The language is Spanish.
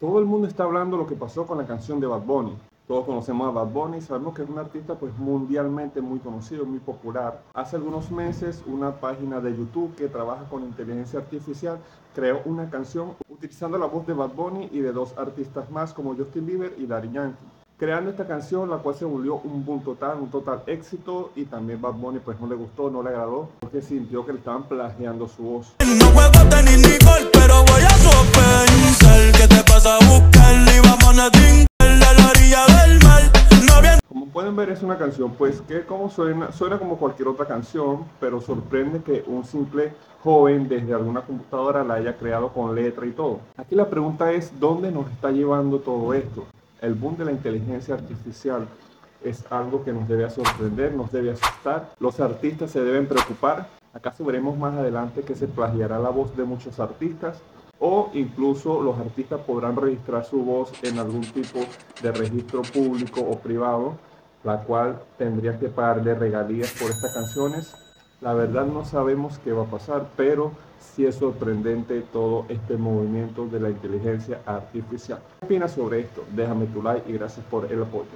Todo el mundo está hablando de lo que pasó con la canción de Bad Bunny. Todos conocemos a Bad Bunny, sabemos que es un artista pues mundialmente muy conocido, muy popular. Hace algunos meses una página de YouTube que trabaja con inteligencia artificial creó una canción utilizando la voz de Bad Bunny y de dos artistas más como Justin Bieber y Daddy Yankee creando esta canción, la cual se volvió un boom total, un total éxito y también Bad Bunny pues no le gustó, no le agradó, porque sintió que le estaban plagiando su voz. No ni gol, pero Como pueden ver es una canción pues que como suena, suena como cualquier otra canción, pero sorprende que un simple joven desde alguna computadora la haya creado con letra y todo. Aquí la pregunta es, ¿dónde nos está llevando todo esto? el boom de la inteligencia artificial es algo que nos debe sorprender, nos debe asustar. Los artistas se deben preocupar. ¿Acaso veremos más adelante que se plagiará la voz de muchos artistas? O incluso los artistas podrán registrar su voz en algún tipo de registro público o privado, la cual tendría que pagarle regalías por estas canciones. La verdad no sabemos qué va a pasar, pero sí es sorprendente todo este movimiento de la inteligencia artificial. ¿Qué opinas sobre esto? Déjame tu like y gracias por el apoyo.